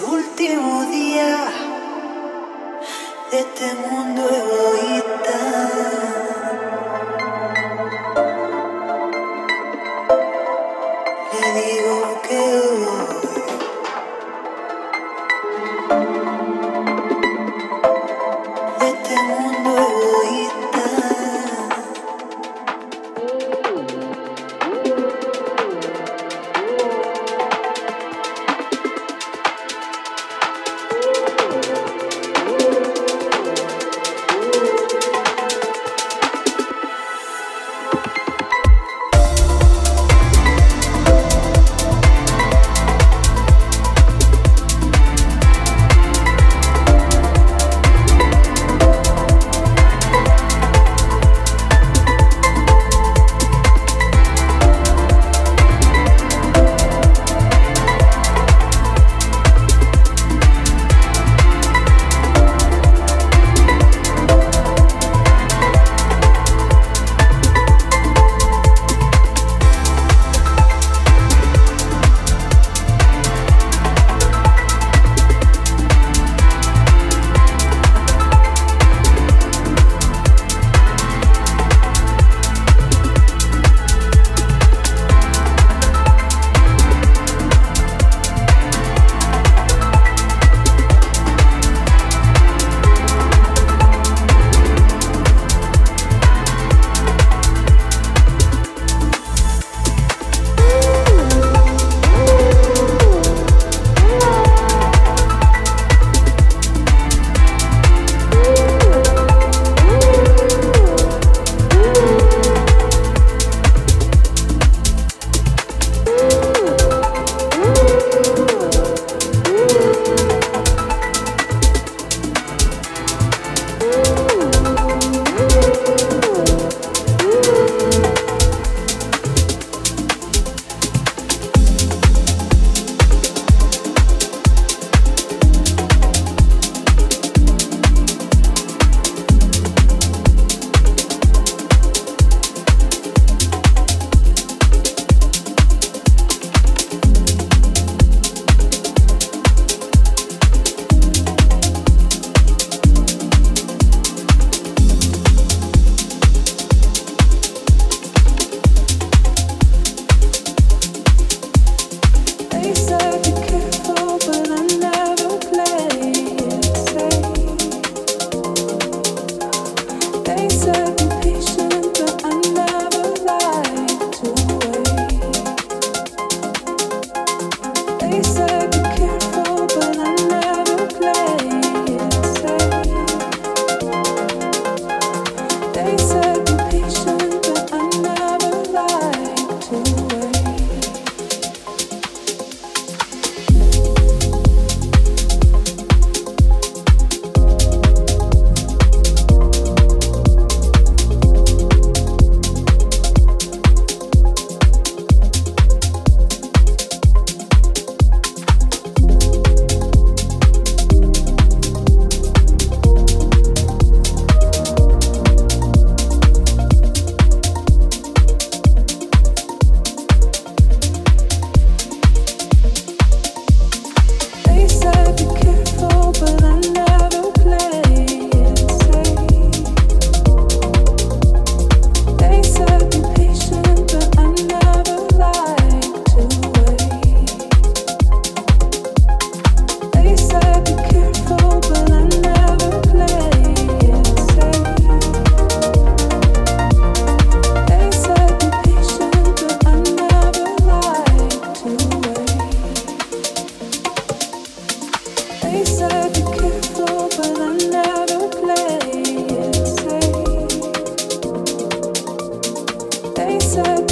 el último día de este mundo egoísta. said